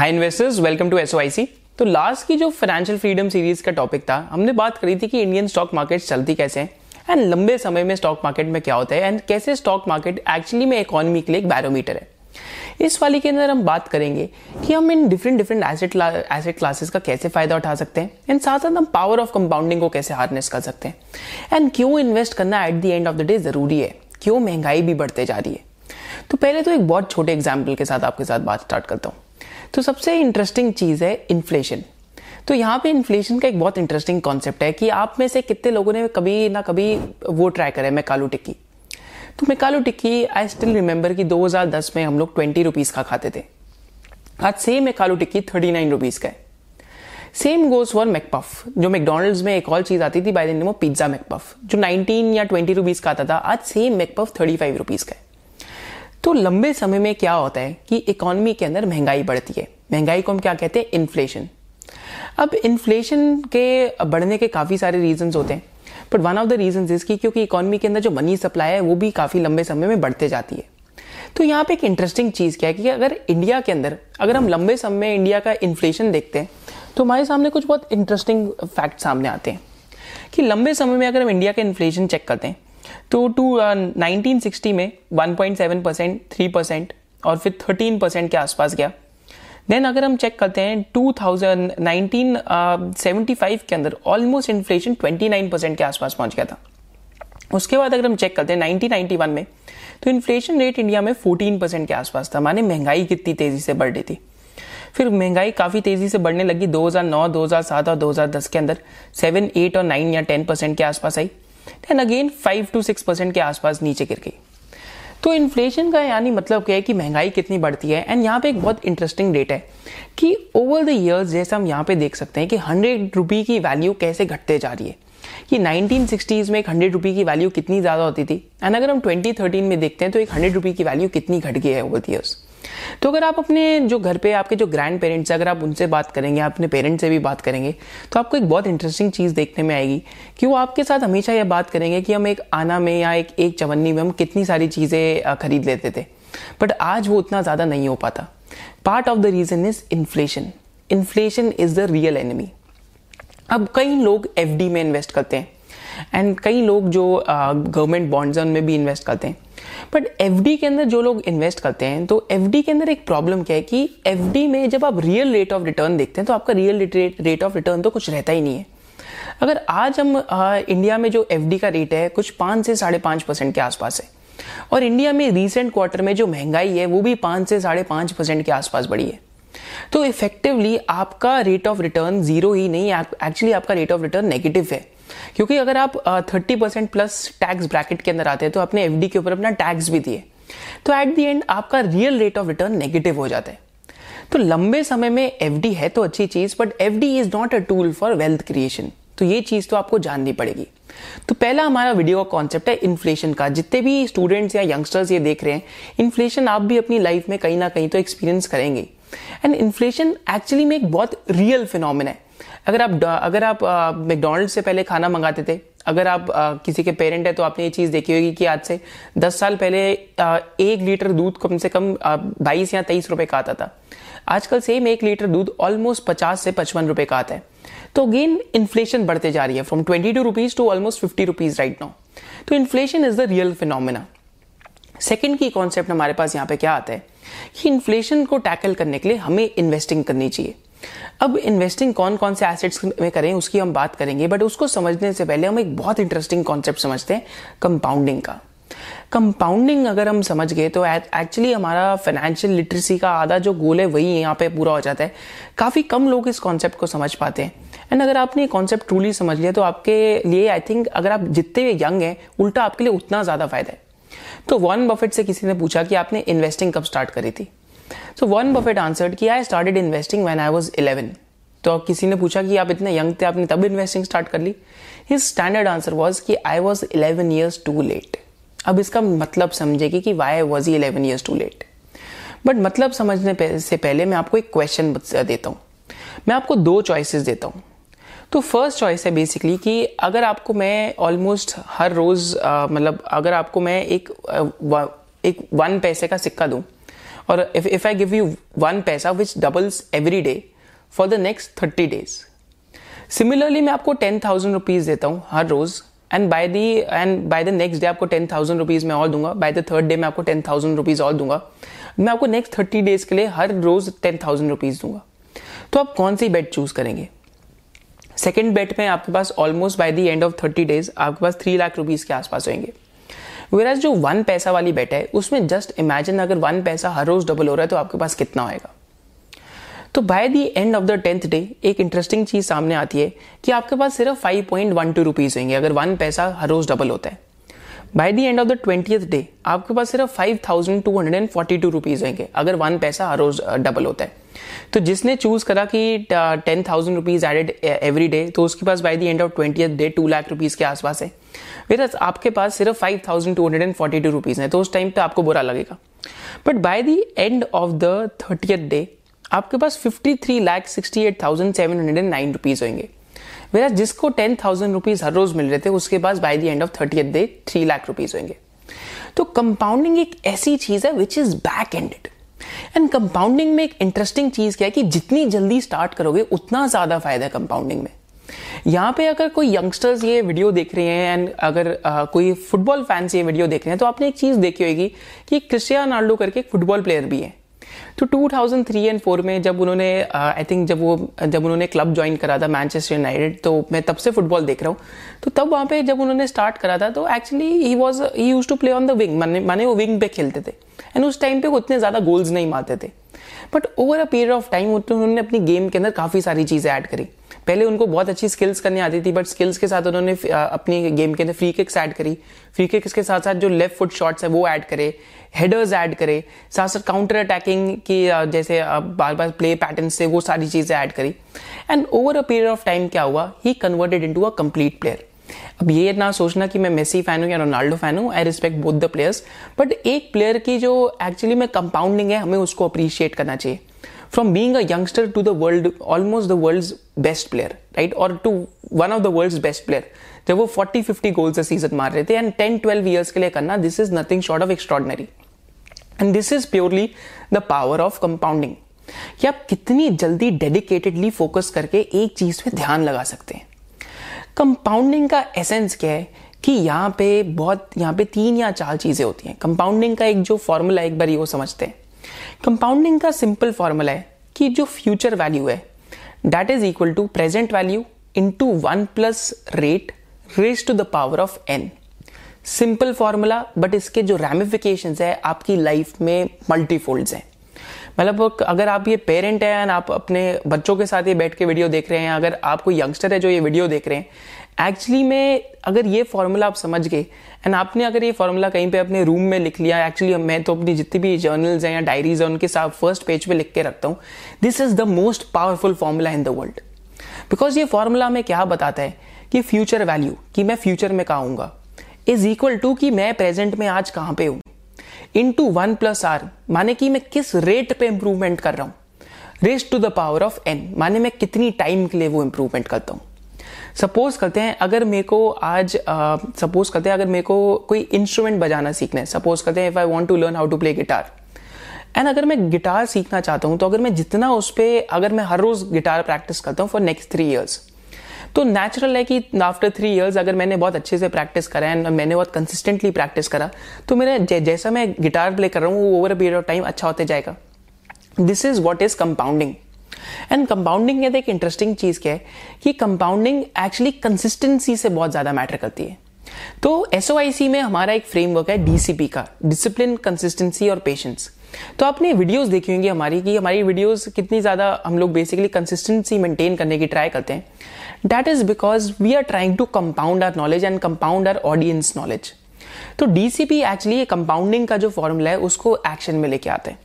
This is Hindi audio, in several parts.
हाय इन्वेस्टर्स वेलकम टू एस तो लास्ट की जो फाइनेंशियल फ्रीडम सीरीज़ का टॉपिक था, हमने बात करी थी कि इंडियन स्टॉक मार्केट चलती कैसे हैं एंड लंबे समय में स्टॉक मार्केट में क्या होता है एंड कैसे स्टॉक मार्केट एक्चुअली में इकोनॉमी के लिए एक बैरोमीटर है। इस वाली के अंदर हम बात करेंगे कि हम इन different different asset asset classes का कैसे फ़ायदा उठा सकते हैं एंड साथ साथ हम पावर ऑफ़ कंपाउंडिंग को कैसे हार्नेस कर सकते हैं। एंड क्यों इन्वेस्ट करना at the end of the day ज़रूरी है? क्यों महँगाई भी बढ़ते जा रही है? तो पहले तो एक बहुत छोटे एग्ज़ाम्पल के साथ आपके साथ बात स्टार्ट करता हूँ। तो सबसे इंटरेस्टिंग चीज़ है इन्फ्लेशन तो यहाँ पे इन्फ्लेशन का एक बहुत इंटरेस्टिंग कॉन्सेप्ट है कि आप में से कितने लोगों ने कभी ना कभी वो ट्राई करे मैकालू टिक्की. तो मैकालू टिक्की आई स्टिल रिमेंबर कि 2010 में हम लोग ट्वेंटी रुपीज़ का खाते थे. आज same McAloo tikki thirty nine rupees का है. सेम गोज फॉर मैकपफ जो मैकडोनल्ड्स में एक और चीज़ आती थी by the name of pizza McPuff जो 19 या 20 रुपीज़ का आता था. आज सेम मैकपफ 35 रुपीज़ का है. तो लंबे समय में क्या होता है कि इकोनॉमी के अंदर महँगाई बढ़ती है। महँगाई को हम क्या कहते हैं? इन्फ्लेशन अब इन्फ्लेशन के बढ़ने के काफ़ी सारे रीजंस होते हैं। But one of the reason is की क्योंकि इकोनॉमी के अंदर जो मनी सप्लाई है, वो भी काफ़ी लंबे समय में बढ़ते जाती है। तो यहाँ पे एक इंटरेस्टिंग चीज़ क्या है कि अगर इंडिया के अंदर, अगर हम लंबे समय में इंडिया का इन्फ्लेशन देखते हैं तो हमारे सामने कुछ बहुत इंटरेस्टिंग फैक्ट सामने आते हैं। कि लंबे समय में अगर हम इंडिया का इन्फ्लेशन चेक करते हैं तो टू नाइनटीन सिक्सटी में 1.7 परसेंट थ्री परसेंट और फिर 13 परसेंट के आसपास गया। देन अगर हम चेक करते हैं 2000 1975 के अंदर ऑलमोस्ट इन्फ्लेशन 29 परसेंट के आसपास पहुँच गया था। उसके बाद अगर हम चेक करते हैं 1991 में तो इन्फ्लेशन रेट इंडिया में 14 परसेंट के आसपास था माने महँगाई कितनी तेज़ी से बढ़ रही थी। फिर महँगाई काफ़ी तेज़ी से बढ़ने लगी 2009, 2007 और 2010 के अंदर 7, 8 और 9 या 10 परसेंट के आसपास आई। Then again five to six percent के आसपास नीचे गिर गई। तो इन्फ्लेशन का यानी मतलब क्या है कि महँगाई कितनी बढ़ती है? एंड यहाँ पे एक बहुत इंटरेस्टिंग डेट है कि ओवर द इयर्स जैसे हम यहाँ पे देख सकते हैं कि हंड्रेड रुपी की वैल्यू कैसे घटते जा रही है। कि 1960s में एक हंड्रेड रुपी की वैल्यू कितनी ज़्यादा होती थी? एंड अगर हम 2013 में देखते हैं तो एक हंड्रेड रुपी की वैल्यू कितनी घट गई है ओवर द ईयर्स तो अगर आप अपने जो घर पे, आपके जो ग्रैंड पेरेंट्स अगर आप उनसे बात करेंगे अपने पेरेंट्स से भी बात करेंगे तो आपको एक बहुत इंटरेस्टिंग चीज़ देखने में आएगी कि वो आपके साथ हमेशा यह बात करेंगे कि हम एक आना में या एक एक चवन्नी में हम कितनी सारी चीज़ें खरीद लेते थे। बट आज वो उतना ज़्यादा नहीं हो पाता। Part of the reason is inflation inflation is the real enemy अब कई लोग एफडी में इन्वेस्ट करते हैं। एंड कई लोग जो गवर्नमेंट बॉन्ड्स हैं उनमें भी इन्वेस्ट करते हैं। बट एफडी के अंदर जो लोग इन्वेस्ट करते हैं तो एफडी के अंदर एक प्रॉब्लम क्या है कि एफ़ में जब आप रियल रेट ऑफ़ रिटर्न देखते हैं तो आपका रियल रेट ऑफ़ रिटर्न तो कुछ रहता ही नहीं है। अगर आज हम आ, इंडिया में जो एफडी का रेट है कुछ पाँच से साढ़े पाँच परसेंट के आसपास है। और इंडिया में रिसेंट क्वार्टर में जो महँगाई है वो भी पाँच से साढ़े पाँच परसेंट के आसपास बढ़ी है। तो इफेक्टिवली आपका रेट ऑफ़ रिटर्न ज़ीरो ही नहीं एक्चुअली आपका रेट ऑफ़ रिटर्न नेगेटिव है। क्योंकि अगर आप thirty percent plus tax bracket के अंदर आते हैं तो अपने एफ़ के ऊपर अपना टैक्स भी दिए। तो एट दी एंड आपका real rate of return negative हो जाता है। तो लंबे समय में एफडी है तो अच्छी चीज़ but F is not a tool for wealth creation तो ये चीज़ तो आपको जाननी पड़ेगी। तो पहला हमारा वीडियो का कॉन्सेप्ट है इन्फ्लेशन का। जितने भी स्टूडेंट्स या यंगस्टर्स ये देख रहे हैं इन्फ्लेशन आप भी अपनी लाइफ में कहीं ना कहीं तो एक्सपीरियंस करेंगे। एंड इन्फ्लेशन एक्चुअली में एक बहुत रियल फिनोमिन है। अगर आप अगर आप मैकडोनल्ड से पहले खाना मंगाते थे अगर आप आ, किसी के पेरेंट है तो आपने ये चीज़ देखी होगी कि आज से दस साल पहले आ, एक लीटर दूध कम से कम बाईस या तेईस रुपए का आता था। आजकल सेम एक लीटर दूध ऑलमोस्ट पचास से पचपन रुपए का आता है। तो अगेन इन्फ्लेशन बढ़ते जा रही है from twenty two rupees to almost fifty rupees right now तो inflation is the real phenomena second की कॉन्सेप्ट हमारे पास यहाँ पे क्या आता है कि इन्फ्लेशन को टैकल करने के लिए हमें इन्वेस्टिंग करनी चाहिए। अब इन्वेस्टिंग कौन कौन से एसेट्स में करें, उसकी हम बात करेंगे बट उसको समझने से पहले हम एक बहुत इंटरेस्टिंग कॉन्सेप्ट समझते हैं कंपाउंडिंग का। कंपाउंडिंग अगर हम समझ गए तो एक्चुअली हमारा फाइनेंशियल लिटरेसी का आधा जो गोल है, वही यहाँ पे पूरा हो जाता है। काफ़ी कम लोग इस कॉन्सेप्ट को समझ पाते हैं। एंड अगर आपने कॉन्सेप्ट ट्रूली समझ लिया तो आपके लिए आई थिंक अगर आप जितने यंग हैं, उल्टा आपके लिए उतना ज़्यादा फ़ायदा है। तो वॉन बफेट से किसी ने पूछा कि आपने इन्वेस्टिंग कब स्टार्ट करी थी? सो वन बफेट आंसर्ड कि I started investing when I was 11 तो किसी ने पूछा कि, आप इतने यंग थे, आपने तब इन्वेस्टिंग स्टार्ट कर ली? हिज स्टैंडर्ड आंसर वाज कि I was 11 years too late अब इसका मतलब समझेगी कि why was he eleven years too late but मतलब समझने से पहले मैं आपको एक क्वेश्चन देता हूँ। मैं आपको दो चॉइसेस देता हूँ। तो फ़र्स्ट चॉइस है बेसिकली कि, अगर आपको मैं ऑलमोस्ट हर रोज़ मतलब अगर आपको मैं एक एक वन पैसे का सिक्का दूँ और if if I give you one paisa which doubles every day for the next thirty days similarly मैं आपको टेन थाउज़ेंड रुपीज़ देता हूँ हर रोज and by the end by the next day आपको टेन थाउज़ेंड रुपीज़ मैं और दूँगा बाय द थर्ड डे मैं आपको टेन थाउज़ेंड रुपीज़ और दूँगा। मैं आपको नेक्स्ट थर्टी डेज़ के लिए हर रोज टेन थाउज़ेंड रुपीज़ दूँगा। तो आप कौन सी बेट चूज़ करेंगे? सेकेंड बेट में आपके पास almost by the end of thirty days आपके पास थ्री लाख रुपीज़ के आसपास होंगे। वेराज जो वन पैसा वाली बेट है, उसमें जस्ट इमेजिन अगर वन पैसा हर रोज डबल हो रहा है तो आपके पास कितना होएगा तो by the end of the tenth day एक इंटरेस्टिंग चीज़ सामने आती है कि आपके पास सिर्फ़ five point one two rupees होंगे, अगर वन पैसा हर रोज डबल होता है। By the end of the twentieth day आपके पास सिर्फ़ five thousand two hundred and forty two rupees होंगे अगर वन पैसा हर रोज डबल होता है। तो जिसने चूज़ करा कि ten thousand rupees added every day तो उसके पास by the end of twenty day two lakh rupees के आसपास है। फिर आपके पास सिर्फ़ five thousand two hundred and forty two rupees है तो उस टाइम पे आपको बुरा लगेगा। But by the end of the thirtieth day आपके पास fifty three lakh sixty eight thousand seven hundred and nine rupees होंगे मेरा जिसको टेन थाउज़ेंड रुपीज़ हर रोज मिल रहे थे उसके पास by the end of thirty day three lakh rupees होंगे। तो कंपाउंडिंग एक ऐसी चीज़ है which is back ended and compounding में एक इंटरेस्टिंग चीज़ क्या है कि जितनी जल्दी स्टार्ट करोगे उतना ज़्यादा फ़ायदा है कंपाउंडिंग में। यहाँ पे अगर कोई यंगस्टर्स ये वीडियो देख रहे हैं एंड अगर आ, कोई फुटबॉल फैंस ये वीडियो देख रहे हैं तो आपने एक चीज़ देखी होगी कि क्रिस्टिया नाल्डो करके एक फुटबॉल प्लेयर भी है। तो 2003 एंड 4 में जब उन्होंने आई थिंक जब वो, जब उन्होंने क्लब ज्वाइन करा था मैनचेस्टर यूनाइटेड तो मैं तब से फुटबॉल देख रहा हूँ। तो तब वहाँ पे जब उन्होंने स्टार्ट करा था तो actually he was he used to play on the wing माने माने वो विंग पे खेलते थे। एंड उस टाइम पे वो उतने ज़्यादा गोल्स नहीं मारते थे। But over a period of time उन्होंने अपनी गेम के अंदर काफ़ी सारी चीज़ें ऐड करी। पहले उनको बहुत अच्छी स्किल्स करनी आती थी बट स्किल्स के साथ उन्होंने अपनी गेम के अंदर फ्री किक्स ऐड करी। फ्री किक्स के साथ साथ जो लेफ़्ट फुट शॉट्स है वो ऐड करे हेडर्स ऐड करे साथ साथ काउंटर अटैकिंग की जैसे बार बार प्ले पैटर्न से वो सारी चीज़ें ऐड करी। And over a period of time क्या हुआ? He converted into a complete player अब ये ना सोचना कि मैं मेसी फ़ैन हूँ या रोनाल्डो फ़ैन हूँ I respect both the players but एक प्लेयर की जो एक्चुअली में कंपाउंडिंग है, हमें उसको अप्रिशिएट करना चाहिए। From being a youngster to the world almost the world best player right और to one of the world best player जब वो 40 50 गोल्स अ सीज़न मार रहे थे एंड 10 12 ईयर्स के लिए करना this is nothing short of extraordinary and this is purely the power of compounding कि आप कितनी जल्दी डेडिकेटेडली फोकस करके एक चीज़ पे ध्यान लगा सकते हैं। कंपाउंडिंग का एसेंस क्या है? कि यहाँ पे बहुत, यहाँ पे तीन या चार चीज़ें होती हैं। कंपाउंडिंग का एक जो फॉर्मूला एक बार ये वो समझते हैं। कंपाउंडिंग का सिंपल फॉर्मूला है कि जो फ्यूचर वैल्यू है that is equal to present value into one plus rate raise to the power of N simple formula but इसके जो रेमिफिकेशन है, आपकी लाइफ में मल्टीफोल्ड्स हैं। मतलब अगर आप ये पेरेंट हैं एंड आप अपने बच्चों के साथ ये बैठ के वीडियो देख रहे हैं, अगर आप कोई यंगस्टर है जो ये वीडियो देख रहे हैं एक्चुअली में, अगर ये फॉर्मूला आप समझ गए एंड आपने अगर ये फॉर्मूला कहीं पे अपने रूम में लिख लिया एक्चुअली मैं तो अपनी जितनी भी जर्नल्स हैं या डायरीज हैं, उनके साथ फ़र्स्ट पेज पे लिख के रखता हूँ this is the most powerful formula in the world because ये फॉर्मूला में क्या बताता है? कि फ्यूचर वैल्यू कि मैं फ्यूचर में कहा हूँ इज़ इक्वल टू कि मैं प्रेजेंट में आज कहाँ पे हूँ? Into one plus R माने कि मैं किस रेट पे इंप्रूवमेंट कर रहा हूँ? Raise to the power of N माने मैं कितनी टाइम के लिए वो इंप्रूवमेंट करता हूँ? सपोज़ करते हैं अगर मेरे को आज सपोज़ uh, करते हैं अगर मेरे को कोई इंस्ट्रूमेंट बजाना सीखना है सपोज़ करते हैं if I want to learn how to play guitar and अगर मैं गिटार सीखना चाहता हूँ तो अगर मैं जितना उस पर अगर मैं हर रोज गिटार प्रैक्टिस करता हूँ फॉर नेक्स्ट थ्री ईयर्स तो नेचुरल है कि आफ्टर थ्री ईयर्स अगर मैंने बहुत अच्छे से प्रैक्टिस करा एंड मैंने बहुत कंसिस्टेंटली प्रैक्टिस करा तो मेरा जैसा मैं गिटार प्ले कर रहा हूँ वो over a period of time अच्छा होते जाएगा। This is what is compounding and compounding कहते एक इंटरेस्टिंग चीज़ क्या है कि कंपाउंडिंग एक्चुअली कंसिस्टेंसी से बहुत ज़्यादा मैटर करती है। तो एस में हमारा एक फ्रेमवर्क है डीसीपी का डिसिप्लिन कंसिस्टेंसी और पेशेंस तो आपने वीडियोस देखी होंगी हमारी कि हमारी वीडियोस कितनी ज़्यादा हम लोग बेसिकली कंसिस्टेंसी मेंटेन करने की ट्राई करते हैं। That is because we are trying to compound our knowledge and compound our audience knowledge तो डीसीपी एक्चुअली कंपाउंडिंग का जो फॉर्मूला है, उसको एक्शन में लेके आते हैं।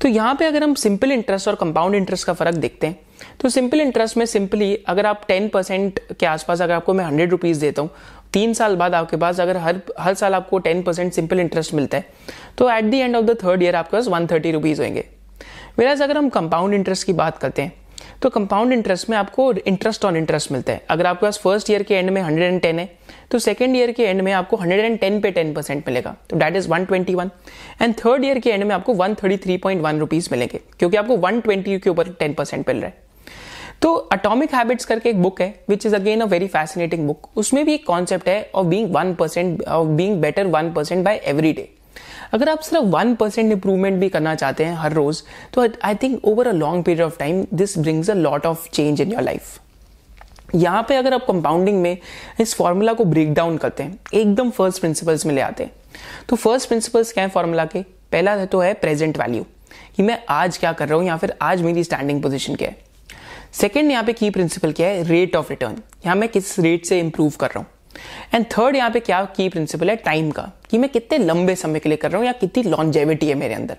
तो यहाँ पे अगर हम सिंपल इंटरेस्ट और कंपाउंड इंटरेस्ट का फ़र्क देखते हैं तो सिंपल इंटरेस्ट में सिंपली अगर आप टेन परसेंट के आसपास अगर आपको मैं हंड्रेड रुपीज़ देता हूँ, तीन साल बाद आपके पास अगर हर हर साल आपको टेन परसेंट सिंपल इंटरेस्ट मिलता है तो at the end of the third year आपके पास वन थर्टी रुपीज़ होंगे। वेराज अगर हम कंपाउंड इंटरेस्ट की बात करते हैं तो कंपाउंड इंटरेस्ट में आपको इंटरेस्ट ऑन इंटरेस्ट मिलता है। अगर आपके पास फ़र्स्ट ईयर के एंड में 110 है तो सेकेंड ईयर के एंड में आपको 110 पे 10 परसेंट मिलेगा। तो that is 121 and third year के एंड में आपको 133.1 रुपीज़ मिलेंगे, क्योंकि आपको 120 के ऊपर 10 परसेंट मिल रहा है। तो अटोमिक हैबिट्स करके एक बुक है which is again a very fascinating book उसमें भी एक कॉन्सेप्ट है of being one percent of being better one percent by every day अगर आप सिर्फ़ वन परसेंट इंप्रूवमेंट भी करना चाहते हैं हर रोज तो I think over a long period of time this brings a lot of change in your life यहाँ पे अगर आप कंपाउंडिंग में इस फॉर्मूला को ब्रेक डाउन करते हैं, एकदम फ़र्स्ट प्रिंसिपल्स में ले आते हैं तो फ़र्स्ट प्रिंसिपल्स क्या है फॉर्मूला के? पहला तो है प्रेजेंट वैल्यू कि मैं आज क्या कर रहा हूँ या फिर आज मेरी स्टैंडिंग पोजिशन क्या है? सेकेंड यहाँ पे की प्रिंसिपल क्या है? रेट ऑफ़ रिटर्न यहाँ मैं किस रेट से इंप्रूव कर रहा हूँ। एंड थर्ड यहाँ पे क्या की प्रिंसिपल है? टाइम का। कि मैं कितने लंबे समय के लिए कर रहा हूँ या कितनी लॉन्जेविटी है मेरे अंदर?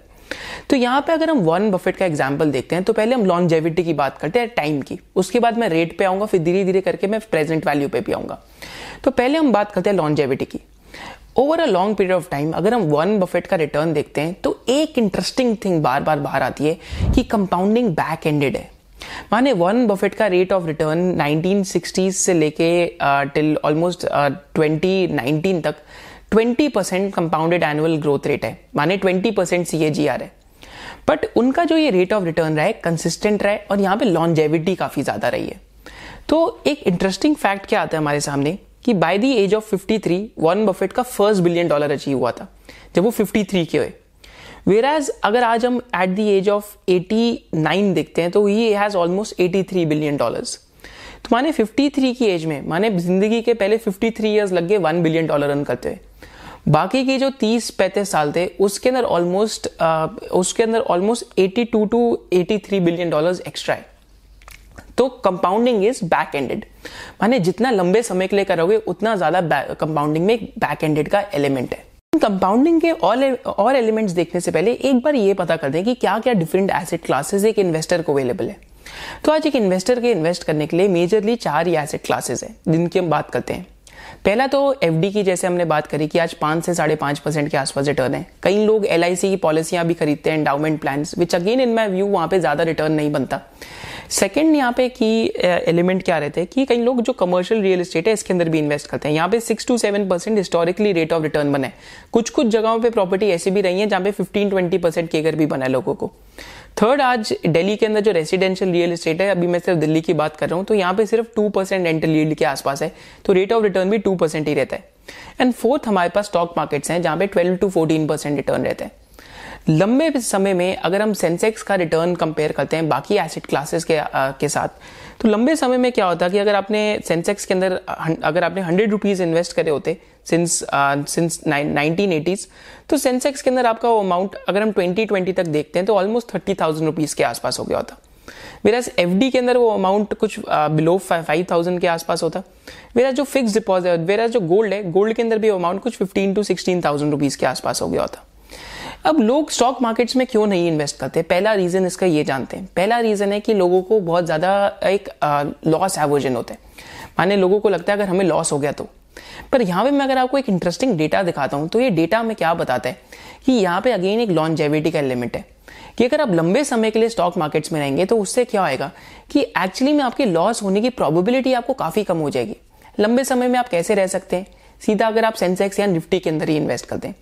तो यहाँ पे अगर हम वन बफेट का एग्ज़ाम्पल देखते हैं तो पहले हम लॉन्जेविटी की बात करते हैं टाइम की। उसके बाद मैं रेट पे आऊँगा, फिर धीरे धीरे करके मैं प्रेजेंट वैल्यू पे भी आऊँगा। तो पहले हम बात करते हैं लॉन्जेविटी की। Over a long period of time अगर हम वन बफेट का रिटर्न देखते हैं तो एक इंटरेस्टिंग थिंग बार बार बाहर आती है कि कंपाउंडिंग बैक एंडेड है। माने वन बफेट का रेट ऑफ़ रिटर्न 1960s से लेके टिल ऑलमोस्ट 2019 तक 20 percent compounded annual growth rate है। माने 20 परसेंट सी है। बट उनका जो ये रेट ऑफ़ रिटर्न रहा है कंसिस्टेंट रहा है और यहाँ पे लॉन्जेविटी काफ़ी ज़्यादा रही है। तो एक इंटरेस्टिंग फैक्ट क्या आता है हमारे सामने कि by the age of 53 Warren Buffett का फ़र्स्ट बिलियन डॉलर अचीव हुआ था, जब वो 53 के हुए। वेर एज अगर आज हम एट द एज ऑफ़ 89 देखते हैं तो he has almost 83 billion dollars तो माने 53 की एज में, माने ज़िंदगी के पहले 53 इयर्स लग गए वन बिलियन डॉलर रन करते। बाकी के जो 30 पैंतीस साल थे, उसके अंदर ऑलमोस्ट उसके अंदर almost 82 to 83 billion dollars extra है। तो कंपाउंडिंग इज़ बैक एंडेड माने जितना लंबे समय के लिए करोगे, उतना ज़्यादा कंपाउंडिंग में बैक एंडेड का एलिमेंट है। कंपाउंडिंग के और और एलिमेंट्स देखने से पहले एक बार ये पता कर दें कि क्या क्या डिफरेंट एसेट क्लासेस एक इन्वेस्टर को अवेलेबल है। तो आज एक इन्वेस्टर के इन्वेस्ट करने के लिए मेजरली चार ही एसेट क्लासेस हैं, जिनकी हम बात करते हैं। पहला तो एफडी की जैसे हमने बात करी कि आज पाँच से साढ़े पाँच परसेंट के आसपास रिटर्न है। कई लोग एलआईसी की पॉलिसियाँ भी खरीदते हैं endowment plan which again in my view वहाँ पे ज़्यादा रिटर्न नहीं बनता। सेकंड यहाँ पे की एलिमेंट क्या रहते हैं कि कई लोग जो कमर्शियल रियल एस्टेट है, इसके अंदर भी इन्वेस्ट करते हैं। यहाँ पे six to seven percent historically rate of return बना कुछ कुछ जगहों पे प्रॉपर्टी ऐसी भी रही है जहाँ पे फिफ्टीन ट्वेंटी परसेंट केगर भी बना है लोगों को। थर्ड आज दिल्ली के अंदर जो रेसिडेंशियल रियल एस्टेट है, अभी मैं सिर्फ़ दिल्ली की बात कर रहा हूँ तो यहाँ पे सिर्फ़ टू परसेंट रेंटल यील्ड के आसपास है तो रेट ऑफ़ रिटर्न भी टू परसेंट ही रहता है। एंड फोर्थ हमारे पास स्टॉक मार्केट्स हैं, जहाँ पे twelve to fourteen percent return रहता है। लंबे समय में अगर हम सेंसेक्स का रिटर्न कंपेयर करते हैं बाकी एसिड क्लासेस के आ, के साथ तो लंबे समय में क्या होता है कि अगर आपने सेंसेक्स के अंदर अगर आपने हंड्रेड रुपीज़ इन्वेस्ट करे होते सिंस सिंस नाइनटीन एटीज तो सेंसेक्स के अंदर आपका वो अमाउंट अगर हम ट्वेंटी ट्वेंटी तक देखते हैं तो ऑलमोस्ट थर्टी थाउज़ेंड रुपीज़ के आसपास हो गया होता। मेरा एफ़ डी के अंदर वो अमाउंट कुछ बिलो फाइव थाउज़ेंड के आसपास होता। मेरा जो फिक्स डिपॉजिट मेरा जो गोल्ड है गोल्ड के अंदर भी अमाउंट कुछ fifteen to sixteen thousand rupees के आसपास हो गया होता। अब लोग स्टॉक मार्केट्स में क्यों नहीं इन्वेस्ट करते? पहला रीजन इसका ये जानते हैं। पहला रीजन है कि लोगों को बहुत ज़्यादा एक लॉस एवर्जन होता है। माने लोगों को लगता है अगर हमें लॉस हो गया तो। पर यहाँ पे मैं अगर आपको एक इंटरेस्टिंग डेटा दिखाता हूँ तो ये डेटा में क्या बताता है? कि यहाँ पे अगेन एक लॉन्जेविटी का एलिमेंट है। कि अगर आप लंबे समय के लिए स्टॉक मार्केट्स में रहेंगे तो उससे क्या होएगा? कि एक्चुअली में आपके लॉस होने की प्रोबेबिलिटी आपको काफ़ी कम हो जाएगी। लंबे समय में आप कैसे रह सकते हैं? सीधा अगर आप सेंसेक्स या निफ्टी के अंदर ही इन्वेस्ट करते हैं।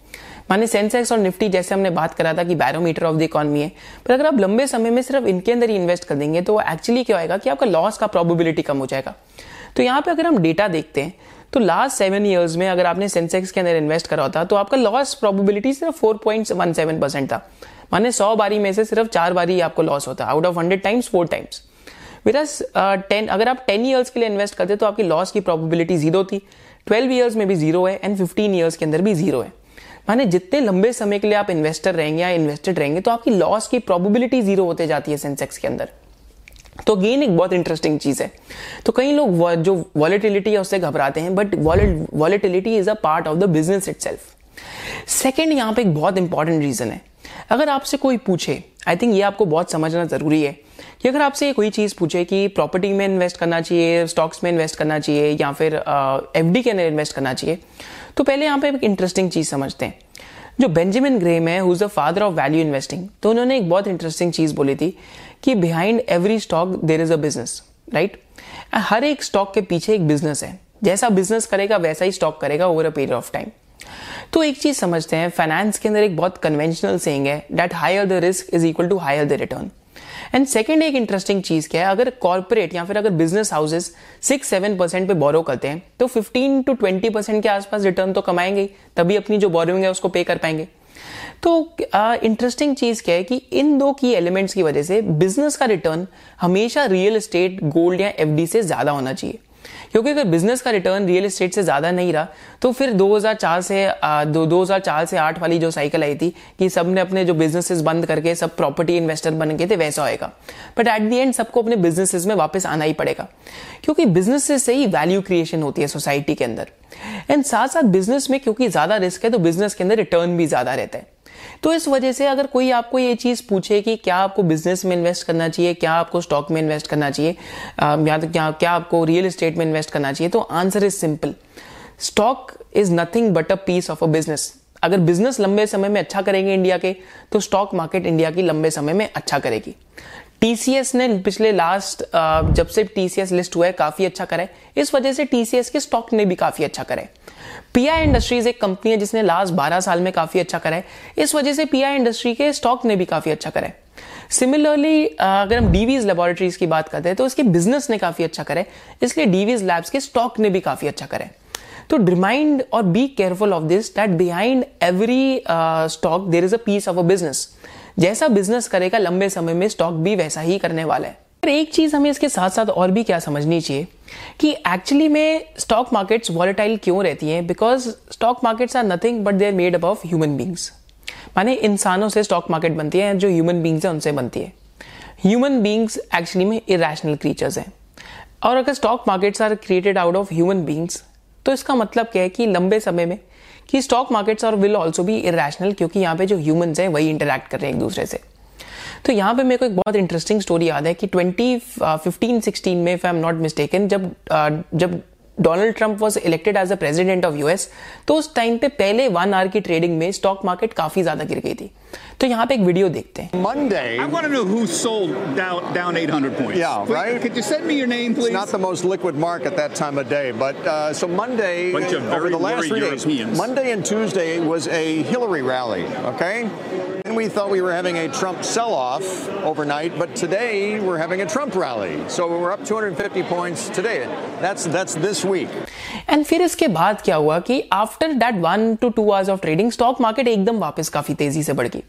माने सेंसेक्स और निफ्टी जैसे हमने बात करा था कि बैरोमीटर ऑफ़ द इकोनॉमी है। पर अगर आप लंबे समय में सिर्फ़ इनके अंदर ही इन्वेस्ट कर देंगे तो एक्चुअली क्या होगा कि आपका लॉस का प्रोबेबिलिटी कम हो जाएगा। तो यहाँ पे अगर हम डेटा देखते हैं तो लास्ट सेवन ईयर्स में अगर आपने सेंसेक्स के अंदर इन्वेस्ट करा होता तो आपका लॉस प्रोबेबिलिटी सिर्फ़ four point one seven percent था। माने सौ बारी में से सिर्फ़ चार बारी आपको लॉस होता out of hundred times four times whereas ten अगर आप टेन ईयर्स के लिए इन्वेस्ट करते तो आपकी लॉस की प्रोबेबिलिटी ज़ीरो थी। ट्वेल्व ईयर्स में भी ज़ीरो है एंड फिफ्टीन ईयर्स के अंदर भी ज़ीरो है। माने जितने लंबे समय के लिए आप इन्वेस्टर रहेंगे या इन्वेस्टेड रहेंगे तो आपकी लॉस की प्रोबेबिलिटी ज़ीरो होते जाती है सेंसेक्स के अंदर। तो गेन एक बहुत इंटरेस्टिंग चीज़ है। तो कई लोग जो वॉलिटिलिटी है, उससे घबराते हैं but volatility is a part of the business itself second यहाँ पर एक बहुत इंपॉर्टेंट रीजन है। अगर आपसे कोई पूछे आई थिंक ये आपको बहुत समझना ज़रूरी है कि अगर आपसे कोई चीज़ पूछे कि प्रॉपर्टी में इन्वेस्ट करना चाहिए स्टॉक्स में इन्वेस्ट करना चाहिए, या फिर एफ़ के अंदर इन्वेस्ट करना चाहिए तो पहले यहाँ पे एक इंटरेस्टिंग चीज़ समझते हैं। जो बेंजामिन ग्रेम है who's the father of value investing तो उन्होंने एक बहुत इंटरेस्टिंग चीज़ बोली थी कि behind every stock there is a business right हर एक स्टॉक के पीछे एक बिज़नेस है। जैसा बिज़नेस करेगा, वैसा ही स्टॉक करेगा over a period of time तो एक चीज़ समझते हैं फाइनेंस के अंदर एक बहुत कन्वेंशनल सेइंग है that higher the risk is equal to higher the return and second एक इंटरेस्टिंग चीज़ क्या है? अगर कॉर्पोरेट या फिर अगर business houses six seven percent पे बोरो करते हैं तो फिफ्टीन टू ट्वेंटी परसेंट के आसपास रिटर्न तो कमाएँगे तभी अपनी जो बोरोइंग है उसको पे कर पाएँगे। तो इंटरेस्टिंग चीज़ क्या है कि इन दो की एलिमेंट्स की वजह से बिज़नेस का रिटर्न हमेशा रियल एस्टेट गोल्ड या एफडी से ज़्यादा होना चाहिए। क्योंकि अगर बिज़नेस का रिटर्न रियल एस्टेट से ज़्यादा नहीं रहा तो फिर 2004 से दो, 2004 से आठ वाली जो साइकिल आई थी कि सबने अपने जो बिजनेसेस बंद करके सब प्रॉपर्टी इन्वेस्टर बन गए थे वैसा होएगा। बट एट दी एंड सबको अपने बिजनेसेस में वापस आना ही पड़ेगा। क्योंकि बिज़नेस से ही वैल्यू क्रिएशन होती है सोसाइटी के अंदर। एंड साथ साथ बिज़नेस में क्योंकि ज़्यादा रिस्क है तो बिज़नेस के अंदर रिटर्न भी ज़्यादा रहता है। तो इस वजह से अगर कोई आपको ये चीज़ पूछे कि क्या आपको बिज़नेस में इन्वेस्ट करना चाहिए, क्या आपको स्टॉक में इन्वेस्ट करना चाहिए या तो क्या क्या आपको रियल एस्टेट में इन्वेस्ट करना चाहिए तो answer is simple stock is nothing but a piece of a business अगर बिज़नेस लंबे समय में अच्छा करेंगे इंडिया के तो स्टॉक मार्केट इंडिया की लंबे समय में अच्छा करेगी. टीसीएस ने पिछले लास्ट जब से टीसीएस लिस्ट हुआ है, काफ़ी अच्छा करा इस वजह से टीसीएस के स्टॉक ने भी काफ़ी अच्छा करा पीआई इंडस्ट्रीज़ एक कंपनी है जिसने लास्ट 12 साल में काफ़ी अच्छा करा है। इस वजह से पीआई इंडस्ट्री के स्टॉक ने भी काफ़ी अच्छा करा है। सिमिलरली अगर हम डीवीज लेबोरेटरीज की बात करते हैं तो इसके बिज़नेस ने काफ़ी अच्छा करा है। इसलिए डीवीज लैब्स के स्टॉक ने भी काफ़ी अच्छा करा है। तो रिमाइंड और be careful of this that behind every stock there is a piece of a business जैसा बिज़नेस करेगा, लंबे समय में स्टॉक भी वैसा ही करने वाला है। पर एक चीज़ हमें इसके साथ साथ और भी क्या समझनी चाहिए कि एक्चुअली में स्टॉक मार्केट्स वॉलेटाइल क्यों रहती हैं? Because stock markets are nothing but they are made up of human beings माने इंसानों से स्टॉक मार्केट बनती है, जो ह्यूमन बींग्स है, उनसे बनती है। ह्यूमन बींग्स एक्चुअली में इरेशनल क्रीचर्स हैं। और अगर stock markets are created out of human beings तो इसका मतलब क्या है कि लंबे समय में कि स्टॉक मार्केट्स और विल ऑल्सो भी इरेशनल क्योंकि यहाँ पे जो ह्यूमंस हैं वही इंटरेक्ट कर रहे हैं एक दूसरे से। तो यहाँ पे मेरे को एक बहुत इंटरेस्टिंग स्टोरी याद है कि 2015 16 में if I am not mistaken जब uh, जब Donald Trump was elected as a president of US तो उस टाइम पे पहले वन आवर की ट्रेडिंग में स्टॉक मार्केट काफ़ी ज़्यादा गिर गई थी। तो यहाँ पे एक वीडियो देखते हैं Monday. I want to know who sold down, down 800 points. Yeah, Please, right. Could you send me your name, please? It's not the most liquid market that time of day, but uh, so Monday Bunch of over very the last worried three days, Europeans. Monday and Tuesday was a Hillary rally. Okay. And we thought we were having a Trump sell-off overnight, but today we're having a Trump rally. So we're up 250 points today. That's that's this week. And फिर इसके बाद क्या हुआ कि after that one two two hours of trading stock market एकदम वापस काफी तेजी से बढ़ गई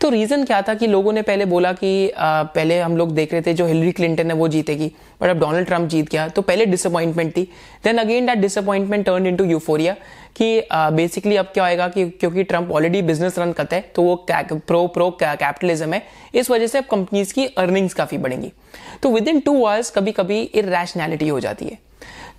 तो रीजन क्या था कि लोगों ने पहले बोला कि आ, पहले हम लोग देख रहे थे जो हिलरी क्लिंटन है वो जीतेगी बट अब डोनाल्ड ट्रंप जीत गया तो पहले डिसअपॉइंटमेंट थी। Then again that disappointment turn into euphoria कि बेसिकली अब क्या होएगा कि क्योंकि ट्रंप ऑलरेडी बिज़नेस रन करता है तो वो प्रो प्रो कैपिटलिज्म है। इस वजह से अब कंपनीज़ की अर्निंग्स काफ़ी बढ़ेंगी। तो विद इन टू आवर्स कभी कभी इरेशनैलिटी हो जाती है।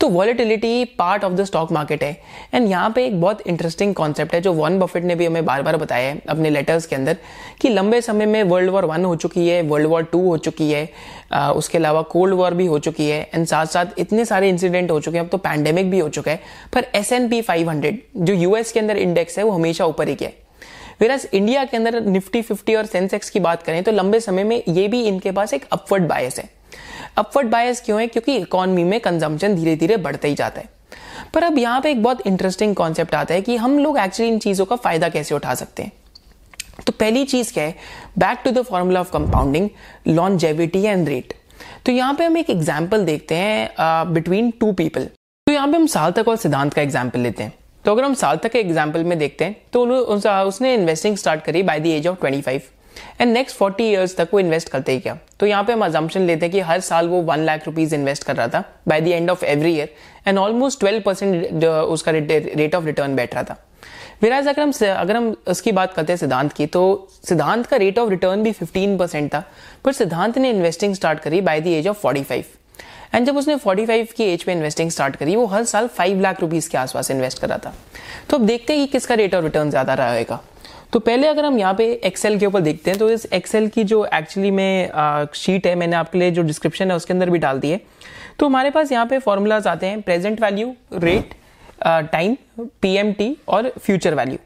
तो volatility part of the stock market है। एंड यहाँ पे एक बहुत इंटरेस्टिंग कॉन्सेप्ट है जो वन बफेट ने भी हमें बार बार बताया है अपने लेटर्स के अंदर कि लंबे समय में वर्ल्ड वॉर वन हो चुकी है वर्ल्ड वॉर टू हो चुकी है आ, उसके अलावा कोल्ड वॉर भी हो चुकी है एंड साथ साथ इतने सारे इंसिडेंट हो चुके हैं अब तो पैंडेमिक भी हो चुका है पर S N P five hundred जो यूएस के अंदर इंडेक्स है वो हमेशा ऊपर ही है। वेराज इंडिया के अंदर निफ्टी फिफ्टी और सेंसेक्स की बात करें तो लंबे समय में ये भी इनके पास एक अपवर्ड बायस है। अपवर्ड बायस क्यों है? क्योंकि इकोनॉमी में कंजम्पशन धीरे धीरे बढ़ते ही जाता है। पर अब यहाँ पे एक बहुत इंटरेस्टिंग कॉन्सेप्ट आता है कि हम लोग एक्चुअली इन चीज़ों का फ़ायदा कैसे उठा सकते हैं। तो पहली चीज़ क्या है? Back to the formula of compounding longevity and rate तो यहाँ पे हम एक एग्ज़ाम्पल देखते हैं बिटवीन टू पीपल तो यहाँ पे हम साल तक और सिद्धांत का एग्ज़ाम्पल लेते हैं। तो अगर हम साल तक के एग्ज़ाम्पल में देखते हैं तो उसने इन्वेस्टिंग स्टार्ट करी by the age of 25 and next 40 years तक वो इन्वेस्ट करते ही क्या? तो यहाँ पे हम अजम्पन लेते हैं कि हर साल वो वन लाख रुपीज़ इन्वेस्ट कर रहा था by the end of every year and almost twelve percent उसका रेट ऑफ़ रिटर्न बैठ रहा था। विराज अगर हम अगर हम उसकी बात करते हैं सिद्धांत की तो सिद्धांत का रेट ऑफ़ रिटर्न भी 15 परसेंट था पर सिद्धांत ने इन्वेस्टिंग स्टार्ट करी by the age of 45 and जब उसने 45 की एज पे इन्वेस्टिंग स्टार्ट करी, वो हर साल 5 लाख रुपीस के आसपास इन्वेस्ट कर रहा था। तो अब देखते हैं कि किसका रेट ऑफ़ रिटर्न ज़्यादा रहेगा। तो पहले अगर हम यहाँ पे एक्सेल के ऊपर देखते हैं तो इस एक्सेल की जो एक्चुअली में शीट है, मैंने आपके लिए जो डिस्क्रिप्शन है, उसके अंदर भी डाल दी है। तो हमारे पास यहाँ पे फॉर्मूलाज आते हैं present value rate time PMT और फ्यूचर वैल्यू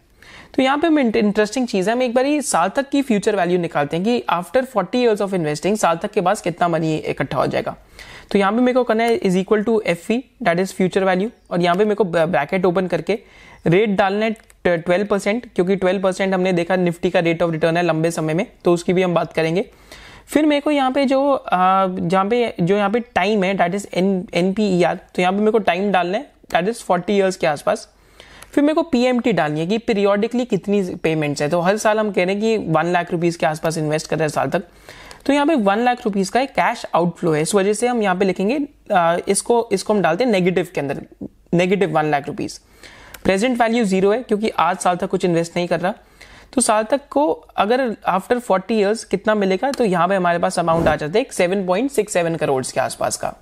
तो यहाँ पे इंटरेस्टिंग चीज़ है, हम एक बार साल तक की फ्यूचर वैल्यू निकालते हैं कि आफ्टर 40 इयर्स ऑफ़ इन्वेस्टिंग साल तक के बाद कितना मनी इकट्ठा हो जाएगा। तो यहाँ पे मेरे को करना है is equal to F V that is future value और यहाँ पे मेरे को ब्रैकेट ओपन करके रेट डालना ट्वेल्व परसेंट क्योंकि ट्वेल्व परसेंट हमने देखा निफ्टी का रेट ऑफ़ रिटर्न है लंबे समय में तो उसकी भी हम बात करेंगे। फिर मेरे को यहाँ पे जो जहाँ पे, जो यहाँ पे टाइम है that is N N P E R तो यहाँ पे मेरे को टाइम डालना है दैट इज़ फोर्टी ईयर्स के आसपास। फिर मेरे को पीएमटी डालनी है कि पीरियोडिकली कितनी पेमेंट्स है। तो हर साल हम कह रहे हैं कि वन लाख रुपीज़ के आसपास इन्वेस्ट कर रहे हैं साल तक। तो यहाँ पे वन लाख रुपीज़ का एक कैश आउटफ्लो है। इस वजह से हम यहाँ पे लिखेंगे इसको इसको हम डालते हैं नेगेटिव के अंदर negative one lakh rupees present value zero है, क्योंकि आज साल तक कुछ इन्वेस्ट नहीं कर रहा। तो साल तक को अगर आफ्टर फोर्टी ईयर्स कितना मिलेगा तो यहाँ पे हमारे पास अमाउंट आ जाता है seven point six seven crore के आसपास का।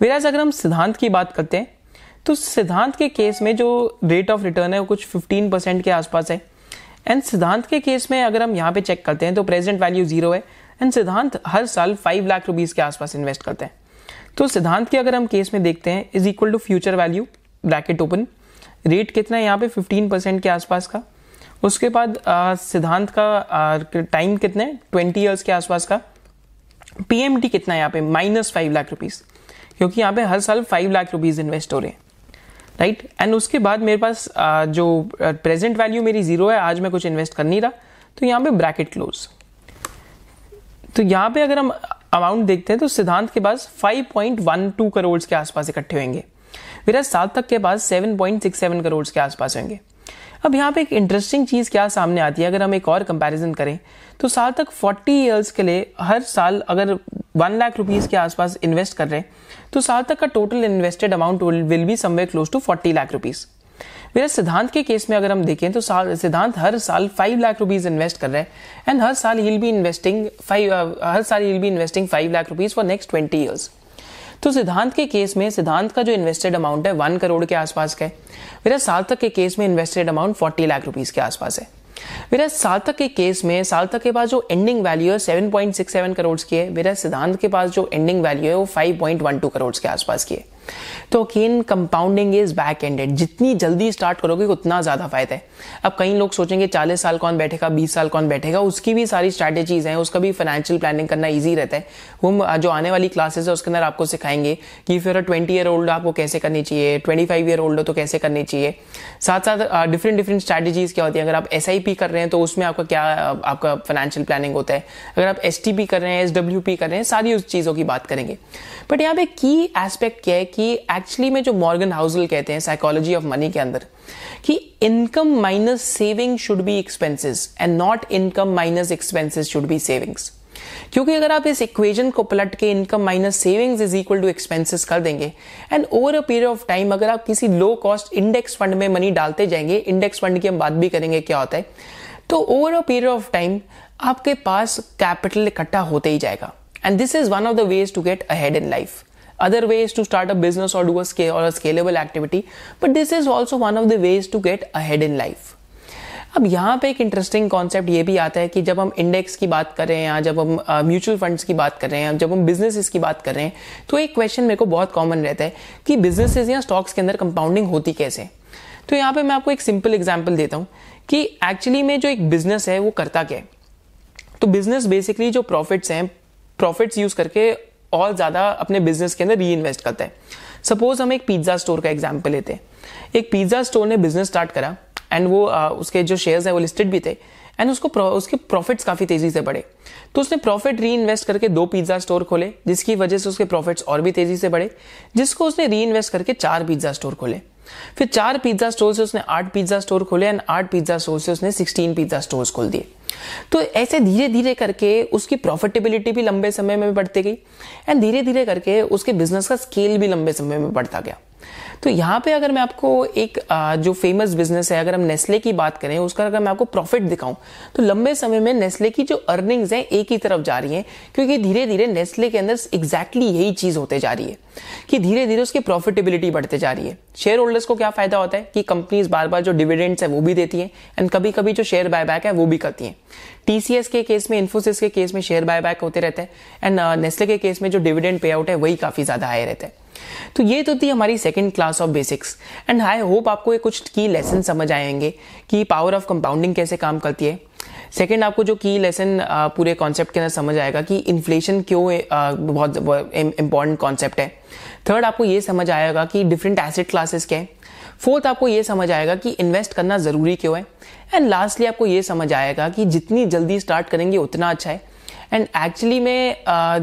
वेराज अगर हम सिद्धांत की बात करते हैं तो सिद्धांत के केस में जो रेट ऑफ़ रिटर्न है, वो कुछ 15 परसेंट के आसपास है। एंड सिद्धांत के केस में अगर हम यहाँ पे चेक करते हैं तो प्रेजेंट वैल्यू ज़ीरो है। एंड सिद्धांत हर साल फाइव लाख रुपीज़ के आसपास इन्वेस्ट करते हैं। तो सिद्धांत के अगर हम केस में देखते हैं is equal to future value bracket open rate कितना है यहाँ पे? 15 परसेंट के आसपास का। उसके बाद सिद्धांत का टाइम कितने ट्वेंटी ईयर्स के आसपास का। पीएमटी कितना है यहाँ पे? माइनस फाइव लाख रुपीज़ क्योंकि यहाँ पे हर साल फाइव लाख रुपीज़ इन्वेस्ट हो रहे हैं। राइट एंड उसके बाद मेरे पास जो प्रेजेंट वैल्यू मेरी ज़ीरो है, आज मैं कुछ इन्वेस्ट कर नहीं रहा। तो यहाँ पे ब्रैकेट क्लोज तो यहाँ पे अगर हम अमाउंट देखते हैं तो सिद्धांत के पास 5.12 करोड़ के आसपास इकट्ठे होंगे। मेरा सात तक के पास 7.67 करोड़ के आसपास होंगे। अब यहाँ पे एक इंटरेस्टिंग चीज़ क्या सामने आती है, अगर हम एक और कंपैरिजन करें तो साल तक 40 इयर्स के लिए हर साल अगर वन लाख रुपीज़ के आसपास इन्वेस्ट कर रहे हैं तो साल तक का total invested amount will be somewhere close to forty lakh rupees मेरे सिद्धांत के केस में अगर हम देखें तो साल, सिद्धांत हर साल फाइव लाख रुपीज़ इन्वेस्ट कर रहे हैं एंड हर साल ही बी इन्वेस्टिंग फाइव हर साल he be investing five lakh rupees for next twenty years तो सिद्धांत के केस में, सिद्धांत का जो इन्वेस्टेड अमाउंट है वन करोड़ के आसपास का है। मेरा तक के केस में invested amount forty lakh rupees के आसपास है। मेरा तक के केस में, साल तक के पास जो एंडिंग वैल्यू है seven point six seven crore की है। मेरा सिद्धांत के पास जो एंडिंग वैल्यू है, वो five point one two crore के आसपास की है। तो again compounding is back ended जितनी जल्दी स्टार्ट करोगे, उतना ज़्यादा फ़ायदा है। अब कई लोग सोचेंगे, चालीस साल कौन बैठेगा, बीस साल कौन बैठेगा? उसकी भी सारी स्ट्रैटेजीज हैं, उसका भी फाइनेंशियल प्लानिंग करना ईजी रहता है। वो जो आने वाली क्लासेस है, उसके अंदर आपको सिखाएँगे कि फिर ट्वेंटी ईयर ओल्ड आपको कैसे करनी चाहिए ट्वेंटी फाइव ईयर ओल्ड हो तो कैसे करनी चाहिए। साथ साथ डिफरेंट डिफरेंट स्ट्रैटेजीज क्या होती है? अगर आप एस कर रहे हैं तो उसमें आपका क्या आपका फाइनेंशियल प्लानिंग होता है। अगर आप एसटीपी कर रहे हैं एस कर रहे हैं, सारी उस चीज़ों की बात करेंगे। बट यहाँ पे की एस्पेक्ट क्या है कि एक्चुअली में जो मॉर्गन हाउसल कहते हैं साइकोलॉजी ऑफ़ मनी के अंदर, कि income minus saving should be expenses and not income minus expenses should be savings क्योंकि अगर आप इस इक्वेशन को पलट के income minus savings is equal to expenses कर देंगे and over a period of time अगर आप किसी लो कॉस्ट इंडेक्स फंड में मनी डालते जाएँगे इंडेक्स फंड की हम बात भी करेंगे क्या होता है तो over a period of time आपके पास कैपिटल इकट्ठा होते ही जाएगा. And this is one of the ways to get ahead in life other ways to start a business or do a scale or a scalable activity but this is also one of the ways to get ahead in life. अब यहाँ पे एक इंटरेस्टिंग कॉन्सेप्ट ये भी आता है कि जब हम इंडेक्स की बात कर रहे हैं या जब हम म्यूचुअल uh, फंड्स की बात कर रहे हैं जब हम बिजनेसेस की बात कर रहे हैं तो एक क्वेश्चन मेरे को बहुत कॉमन रहता है कि बिजनेसेस या स्टॉक्स के अंदर कंपाउंडिंग होती कैसे? तो यहाँ पे मैं आपको एक सिंपल एग्ज़ाम्पल देता हूँ कि एक्चुअली में जो एक बिज़नेस है वो करता क्या है? तो बिज़नेस बेसिकली जो प्रॉफिट्स हैं प्रॉफिट्स यूज़ करके और ज़्यादा अपने बिज़नेस के अंदर री इन्वेस्ट करता है। सपोज़ हम एक पिज़्ज़ा स्टोर का एग्ज़ाम्पल लेते हैं। एक पिज़्ज़ा स्टोर ने बिज़नेस स्टार्ट करा एंड वो आ, उसके जो शेयर्स है वो लिस्टेड भी थे एंड उसको उसके प्रॉफिट्स काफ़ी तेज़ी से बढ़े। तो उसने प्रॉफिट री इन्वेस्ट करके दो पिज़्ज़ा स्टोर खोले जिसकी वजह से उसके प्रॉफिट्स और भी तेज़ी से बढ़े जिसको उसने री इन्वेस्ट करके चार पिज़्ज़ा स्टोर खोले। फिर चार पिज़्ज़ा स्टोर से उसने आठ पिज़्ज़ा स्टोर खोले एंड आठ पिज़्ज़ा स्टोर से उसने सिक्सटीन पिज़्ज़ा स्टोर खोल दिए। तो ऐसे धीरे धीरे करके उसकी प्रॉफिटेबिलिटी भी लंबे समय में बढ़ती गई एंड धीरे धीरे करके उसके बिज़नेस का स्केल भी लंबे समय में बढ़ता गया। तो यहाँ पे अगर मैं आपको एक जो फ़ेमस बिज़नेस है, अगर हम नेस्ले की बात करें, उसका अगर मैं आपको प्रॉफिट दिखाऊँ तो लंबे समय में नेस्ले की जो अर्निंग्स हैं, एक ही तरफ़ जा रही हैं, क्योंकि धीरे धीरे नेस्ले के अंदर एग्जैक्टली यही चीज़ होते जा रही है, कि धीरे धीरे उसकी प्रॉफिटेबिलिटी बढ़ते जा रही है। शेयर होल्डर्स को क्या फ़ायदा होता है कि कंपनीज़ बार बार जो डिविडेंड्स है, वो भी देती है एंड कभी कभी जो शेयर बायबैक है, वो भी करती है। टीसीएस के केस में इन्फोसिस के केस में शेयर बायबैक होते रहते हैं एंड नेस्ले के केस में जो डिविडेंड पे आउट है, वही काफ़ी ज़्यादा हाई रहता है। तो ये तो थी हमारी second class of basics and I hope आपको ये कुछ की लेसन समझ आएँगे कि पावर ऑफ़ कंपाउंडिंग कैसे काम करती है. सेकेंड आपको जो की लेसन पूरे कॉन्सेप्ट के अंदर समझ आएगा कि इन्फ्लेशन क्यों बहुत इंपॉर्टेंट कॉन्सेप्ट है. थर्ड आपको ये समझ आएगा कि डिफरेंट एसेट क्लासेस क्या है. फोर्थ आपको ये समझ आएगा कि इन्वेस्ट करना ज़रूरी क्यों है. एंड लास्टली आपको ये समझ आएगा कि जितनी जल्दी स्टार्ट करेंगे, उतना अच्छा है. एंड एक्चुअली में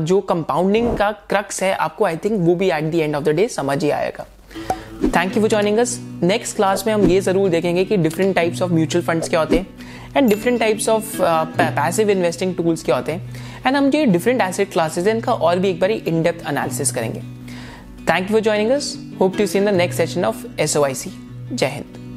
जो कंपाउंडिंग का क्रक्स है, आपको आई थिंक वो भी at the end of the day समझ ही आएगा। Thank you for joining us next class में हम ये ज़रूर देखेंगे कि different types of mutual funds क्या होते हैं and different types of passive investing tools क्या होते हैं। एंड हम जो डिफरेंट एसेट क्लासेस हैं, इनका और भी एक बार इन डेप्थ एनालिसिस करेंगे thank you for joining us hope to see in the next session of S O I C जय हिंद